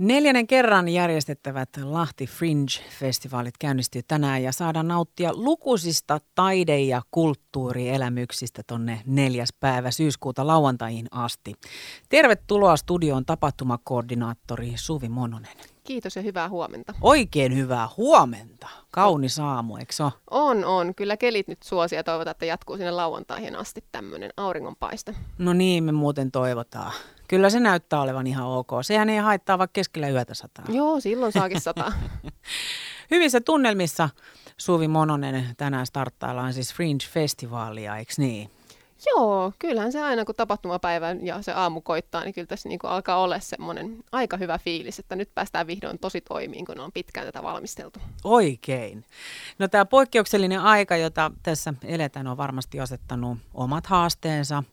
Neljännen kerran järjestettävät Lahti Fringe-festivaalit käynnistyy tänään ja saadaan nauttia lukuisista taide- ja kulttuurielämyksistä tonne neljäs päivä syyskuuta lauantaihin asti. Tervetuloa studioon tapahtumakoordinaattori Suvi Mononen. Kiitos ja hyvää huomenta. Oikein hyvää huomenta. Kaunis aamu, eikö so? On, on. Kyllä kelit nyt suosia ja toivotaan, että jatkuu sinne lauantaihin asti tämmöinen auringonpaiste. No niin, me muuten toivotaan. Kyllä se näyttää olevan ihan ok. Sehän ei haittaa vaikka keskellä yötä sataa. Joo, silloin saakin sataa. Hyvissä tunnelmissa Suvi Mononen tänään starttaillaan siis Fringe-festivaalia, eikö niin? Joo, kyllähän se aina kun tapahtumapäivä ja se aamu koittaa, niin kyllä tässä niin kuin alkaa olla semmoinen aika hyvä fiilis, että nyt päästään vihdoin tosi toimiin, kun on pitkään tätä valmisteltu. Oikein. No tämä poikkeuksellinen aika, jota tässä eletään, on varmasti asettanut omat haasteensa.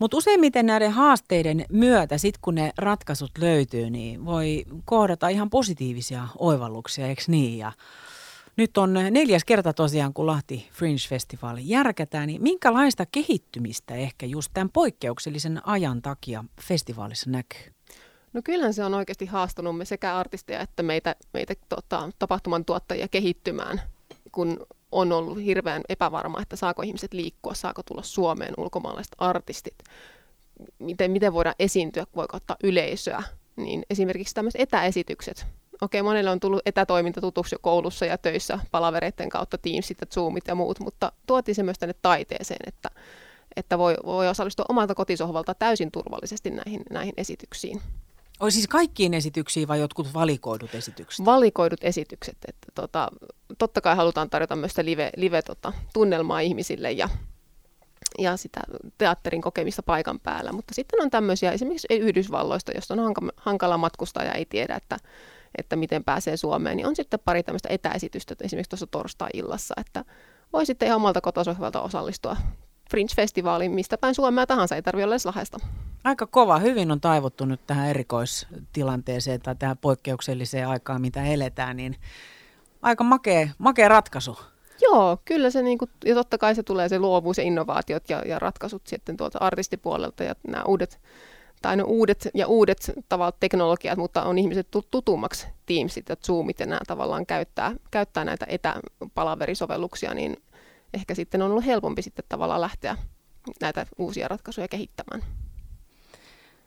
Mutta useimmiten näiden haasteiden myötä, sit kun ne ratkaisut löytyy, niin voi kohdata ihan positiivisia oivalluksia, eikö niin? Ja nyt on neljäs kerta tosiaan, kun Lahti Fringe-festivaali järkätään, niin minkälaista kehittymistä ehkä just tämän poikkeuksellisen ajan takia festivaalissa näkyy? No kyllähän se on oikeasti haastanut me sekä artisteja että meitä, meitä tota, tapahtuman tuottajia kehittymään, kun on ollut hirveän epävarma, että saako ihmiset liikkua, saako tulla Suomeen ulkomaalaiset artistit, miten, miten voidaan esiintyä, voiko ottaa yleisöä. Niin esimerkiksi tämmöiset etäesitykset. Okei, monelle on tullut etätoiminta tutuksi jo koulussa ja töissä palavereiden kautta, Teamsit ja Zoomit ja muut, mutta tuotiin se myös tänne taiteeseen, että, että voi, voi osallistua omalta kotisohvalta täysin turvallisesti näihin, näihin esityksiin. Oi siis kaikkiin esityksiin vai jotkut valikoidut esitykset? Valikoidut esitykset. Että tota, totta kai halutaan tarjota myös sitä live, live tota, tunnelmaa ihmisille ja, ja sitä teatterin kokemista paikan päällä. Mutta sitten on tämmöisiä esimerkiksi Yhdysvalloista, josta on hankala matkustaa ja ei tiedä, että, että miten pääsee Suomeen, niin on sitten pari tämmöistä etäesitystä esimerkiksi tuossa torstai-illassa, että voi sitten ihan omalta kotosohvalta osallistua Fringe-festivaaliin mistä päin Suomea tahansa, ei tarvitse olla edes Lahdesta. Aika kova. Hyvin on taivuttu nyt tähän erikoistilanteeseen tai tähän poikkeukselliseen aikaan, mitä eletään, niin aika makea, makea ratkaisu. Joo, kyllä se, niin kuin, ja totta kai se tulee se luovuus ja innovaatiot ja, ja ratkaisut sitten tuolta artistipuolelta ja nämä uudet, tai ne uudet ja uudet tavallaan teknologiat, mutta on ihmiset tutummaksi Teamsit ja Zoomit ja nämä tavallaan käyttää, käyttää näitä etäpalaverisovelluksia, niin ehkä sitten on ollut helpompi sitten tavallaan lähteä näitä uusia ratkaisuja kehittämään.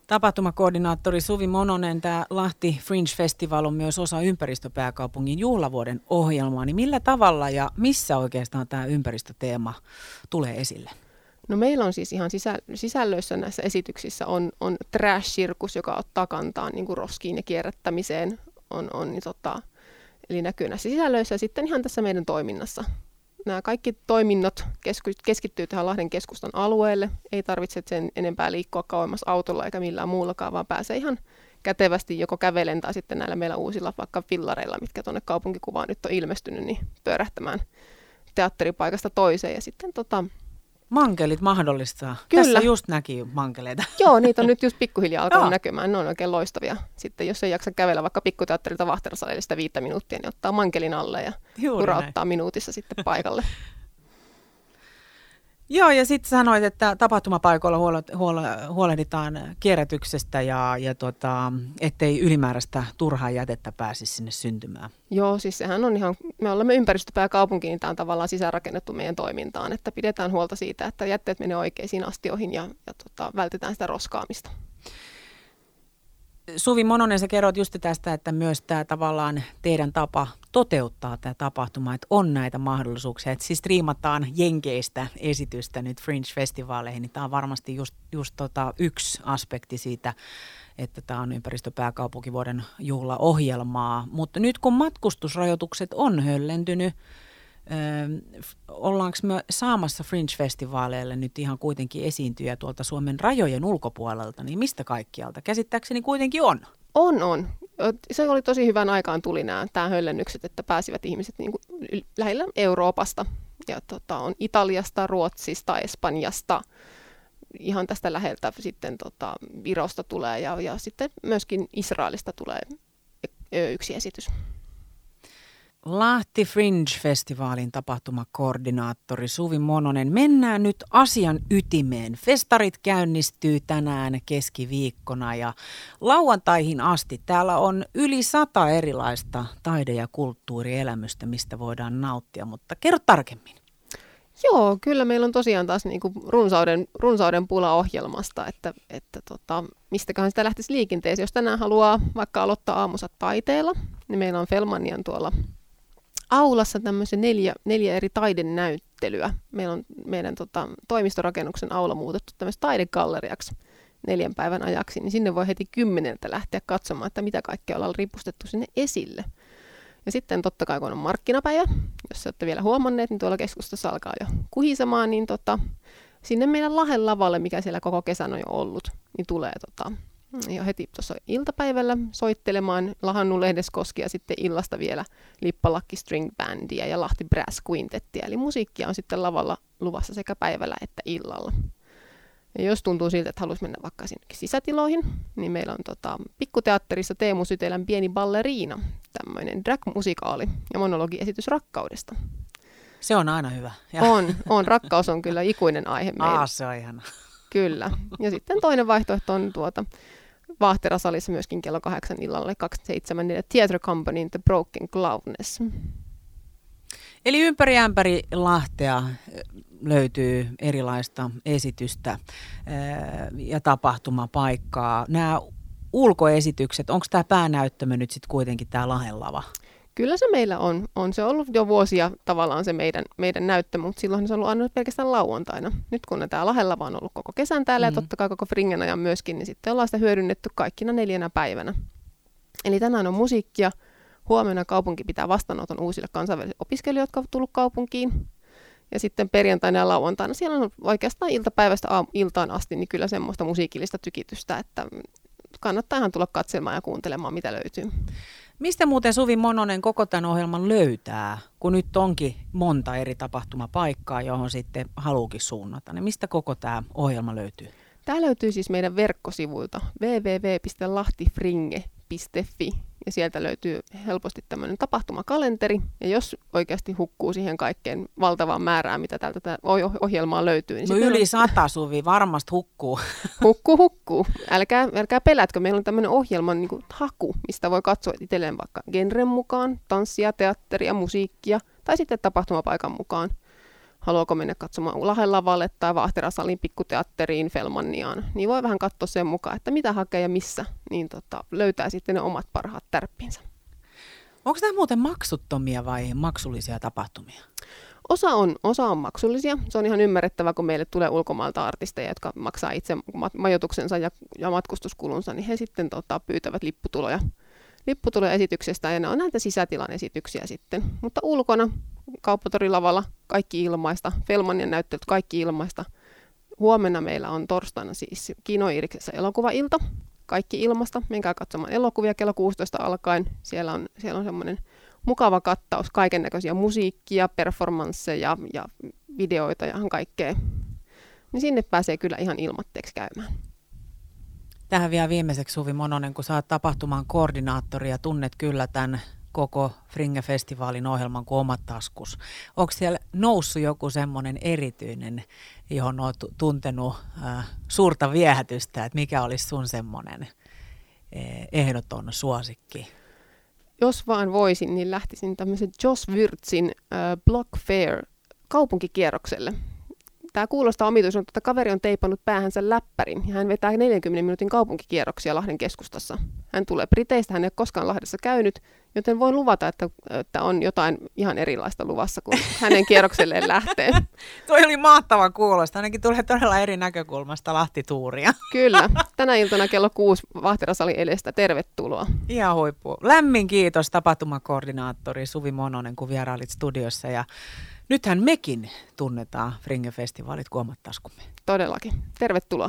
Tapahtumakoordinaattori Suvi Mononen, tämä Lahti Fringe Festival on myös osa ympäristöpääkaupungin juhlavuoden ohjelmaa. Niin millä tavalla ja missä oikeastaan tämä ympäristöteema tulee esille? No meillä on siis ihan sisä, sisällöissä näissä esityksissä on, on trash-sirkus, joka ottaa kantaa niin kuin roskiin ja kierrättämiseen. On, on, niin tota, eli näkyy näissä sisällöissä ja sitten ihan tässä meidän toiminnassa nämä kaikki toiminnot keskittyy tähän Lahden keskustan alueelle. Ei tarvitse sen enempää liikkua kauemmas autolla eikä millään muullakaan, vaan pääsee ihan kätevästi joko kävelen tai sitten näillä meillä uusilla vaikka fillareilla, mitkä tuonne kaupunkikuvaan nyt on ilmestynyt, niin pyörähtämään teatteripaikasta toiseen. Ja sitten tota, Mankelit mahdollistaa. Kyllä. Tässä just näki mankeleita. Joo, niitä on nyt just pikkuhiljaa alkanut näkymään. Ne on oikein loistavia. Sitten jos ei jaksa kävellä vaikka pikkuteatterilta Vahtersalille sitä viittä minuuttia, niin ottaa mankelin alle ja hurauttaa minuutissa sitten paikalle. Joo, ja sitten sanoit, että tapahtumapaikoilla huolehditaan kierrätyksestä ja, ja tota, ettei ylimääräistä turhaa jätettä pääsisi sinne syntymään. Joo, siis sehän on ihan, me olemme ympäristöpääkaupunki, niin tämä on tavallaan sisäänrakennettu meidän toimintaan, että pidetään huolta siitä, että jätteet menee oikeisiin astioihin ja, ja tota, vältetään sitä roskaamista. Suvi Mononen, sä kerroit just tästä, että myös tämä tavallaan teidän tapa toteuttaa tämä tapahtuma, että on näitä mahdollisuuksia, että siis striimataan jenkeistä esitystä nyt Fringe-festivaaleihin, niin tämä on varmasti just, just tota yksi aspekti siitä, että tämä on ympäristöpääkaupunkivuoden juhlaohjelmaa, mutta nyt kun matkustusrajoitukset on höllentynyt, Öö, ollaanko me saamassa Fringe-festivaaleille nyt ihan kuitenkin esiintyjä tuolta Suomen rajojen ulkopuolelta, niin mistä kaikkialta? Käsittääkseni kuitenkin on. On, on. Se oli tosi hyvän aikaan tuli nämä, tämä höllennykset, että pääsivät ihmiset niin kuin lähellä Euroopasta. Ja tota, on Italiasta, Ruotsista, Espanjasta, ihan tästä läheltä sitten tota, Virosta tulee ja, ja sitten myöskin Israelista tulee yksi esitys. Lahti Fringe-festivaalin tapahtumakoordinaattori Suvi Mononen. Mennään nyt asian ytimeen. Festarit käynnistyy tänään keskiviikkona ja lauantaihin asti. Täällä on yli sata erilaista taide- ja kulttuurielämystä, mistä voidaan nauttia, mutta kerro tarkemmin. Joo, kyllä meillä on tosiaan taas niin kuin runsauden, runsauden pula ohjelmasta, että, että tota, mistäköhän sitä lähtisi liikenteeseen. Jos tänään haluaa vaikka aloittaa aamussa taiteella, niin meillä on Felmanian tuolla aulassa tämmöisen neljä, neljä eri taidenäyttelyä. Meillä on meidän tota, toimistorakennuksen aula muutettu tämmöisen taidegalleriaksi neljän päivän ajaksi, niin sinne voi heti kymmeneltä lähteä katsomaan, että mitä kaikkea ollaan ripustettu sinne esille. Ja sitten totta kai kun on markkinapäivä, jos olette vielä huomanneet, niin tuolla keskustassa alkaa jo kuhisemaan, niin tota, sinne meidän Lahen lavalle, mikä siellä koko kesän on jo ollut, niin tulee tota, jo heti tuossa iltapäivällä soittelemaan Lahannu Lehdeskoski ja sitten illasta vielä Lippalakki String Bandia ja Lahti Brass Quintettia. Eli musiikkia on sitten lavalla luvassa sekä päivällä että illalla. Ja jos tuntuu siltä, että haluaisi mennä vaikka sinne sisätiloihin, niin meillä on tota, pikkuteatterissa Teemu Sytelän Pieni Balleriina, tämmöinen drag-musikaali ja monologiesitys rakkaudesta. Se on aina hyvä. Ja. On, on. Rakkaus on kyllä ikuinen aihe meillä. Aa, se on ihana. Kyllä. Ja sitten toinen vaihtoehto on tuota, Vahterasalissa myöskin kello kahdeksan illalle 27 Theatre Company The Broken Cloudness. Eli ympäri ämpäri Lahtea löytyy erilaista esitystä ja tapahtumapaikkaa. Nämä ulkoesitykset, onko tämä päänäyttämö nyt sitten kuitenkin tämä Lahenlava? Kyllä se meillä on. On se ollut jo vuosia tavallaan se meidän, meidän näyttö, mutta silloin se on ollut aina pelkästään lauantaina. Nyt kun ne tää Lahella vaan ollut koko kesän täällä mm. ja totta kai koko Fringen ajan myöskin, niin sitten ollaan sitä hyödynnetty kaikkina neljänä päivänä. Eli tänään on musiikkia. Huomenna kaupunki pitää vastaanoton uusille kansainvälisille opiskelijoille, jotka ovat tullut kaupunkiin. Ja sitten perjantaina ja lauantaina siellä on oikeastaan iltapäivästä aam- iltaan asti niin kyllä semmoista musiikillista tykitystä, että kannattaa ihan tulla katselemaan ja kuuntelemaan, mitä löytyy. Mistä muuten Suvi Mononen koko tämän ohjelman löytää, kun nyt onkin monta eri tapahtumapaikkaa, johon sitten haluukin suunnata, niin mistä koko tämä ohjelma löytyy? Tämä löytyy siis meidän verkkosivuilta www.lahtifringe.fi ja sieltä löytyy helposti tämmöinen tapahtumakalenteri. Ja jos oikeasti hukkuu siihen kaikkeen valtavaan määrään, mitä täältä ohjelmaa löytyy. Niin no yli on... sata Suvi, varmasti hukkuu. Hukkuu, hukkuu. Älkää, älkää pelätkö, meillä on tämmöinen ohjelman niin kuin, haku, mistä voi katsoa itselleen vaikka genren mukaan, tanssia, teatteria, musiikkia tai sitten tapahtumapaikan mukaan haluaako mennä katsomaan Ulahen lavalle tai Vahterasalin pikkuteatteriin Felmanniaan, niin voi vähän katsoa sen mukaan, että mitä hakee ja missä, niin tota, löytää sitten ne omat parhaat tärppinsä. Onko tämä muuten maksuttomia vai maksullisia tapahtumia? Osa on, osa on maksullisia. Se on ihan ymmärrettävä, kun meille tulee ulkomailta artisteja, jotka maksaa itse majoituksensa ja, ja matkustuskulunsa, niin he sitten tota, pyytävät lipputuloja, lipputuloja esityksestä ja ne on näitä sisätilan esityksiä sitten. Mutta ulkona kauppatoриlavalla kaikki ilmaista, Felmanien näyttelyt kaikki ilmaista. Huomenna meillä on torstaina siis Kino Iriksessä elokuvailta, kaikki ilmasta. Menkää katsomaan elokuvia kello 16 alkaen. Siellä on, siellä on semmoinen mukava kattaus, kaiken näköisiä musiikkia, performansseja ja videoita ja kaikkea. Niin sinne pääsee kyllä ihan ilmatteeksi käymään. Tähän vielä viimeiseksi Suvi Mononen, kun sä oot tapahtuman koordinaattori ja tunnet kyllä tämän koko Fringe-festivaalin ohjelman kuin omat taskus. Onko siellä noussut joku semmoinen erityinen, johon olet tuntenut äh, suurta viehätystä, että mikä olisi sun semmoinen äh, ehdoton suosikki? Jos vaan voisin, niin lähtisin tämmöisen Josh Wyrtsin äh, Block Fair kaupunkikierrokselle tämä kuulostaa omituiselta, että kaveri on teipannut päähänsä läppärin ja hän vetää 40 minuutin kaupunkikierroksia Lahden keskustassa. Hän tulee Briteistä, hän ei ole koskaan Lahdessa käynyt, joten voin luvata, että, että on jotain ihan erilaista luvassa, kun hänen kierrokselleen lähtee. Tuo oli mahtava kuulosta, ainakin tulee todella eri näkökulmasta Lahtituuria. Kyllä, tänä iltana kello kuusi Vahterasali edestä, tervetuloa. Ihan huippu. Lämmin kiitos tapahtumakoordinaattori Suvi Mononen, kun vierailit studiossa ja Nythän mekin tunnetaan Fringe-festivaalit kuin omat taskumme. Todellakin. Tervetuloa.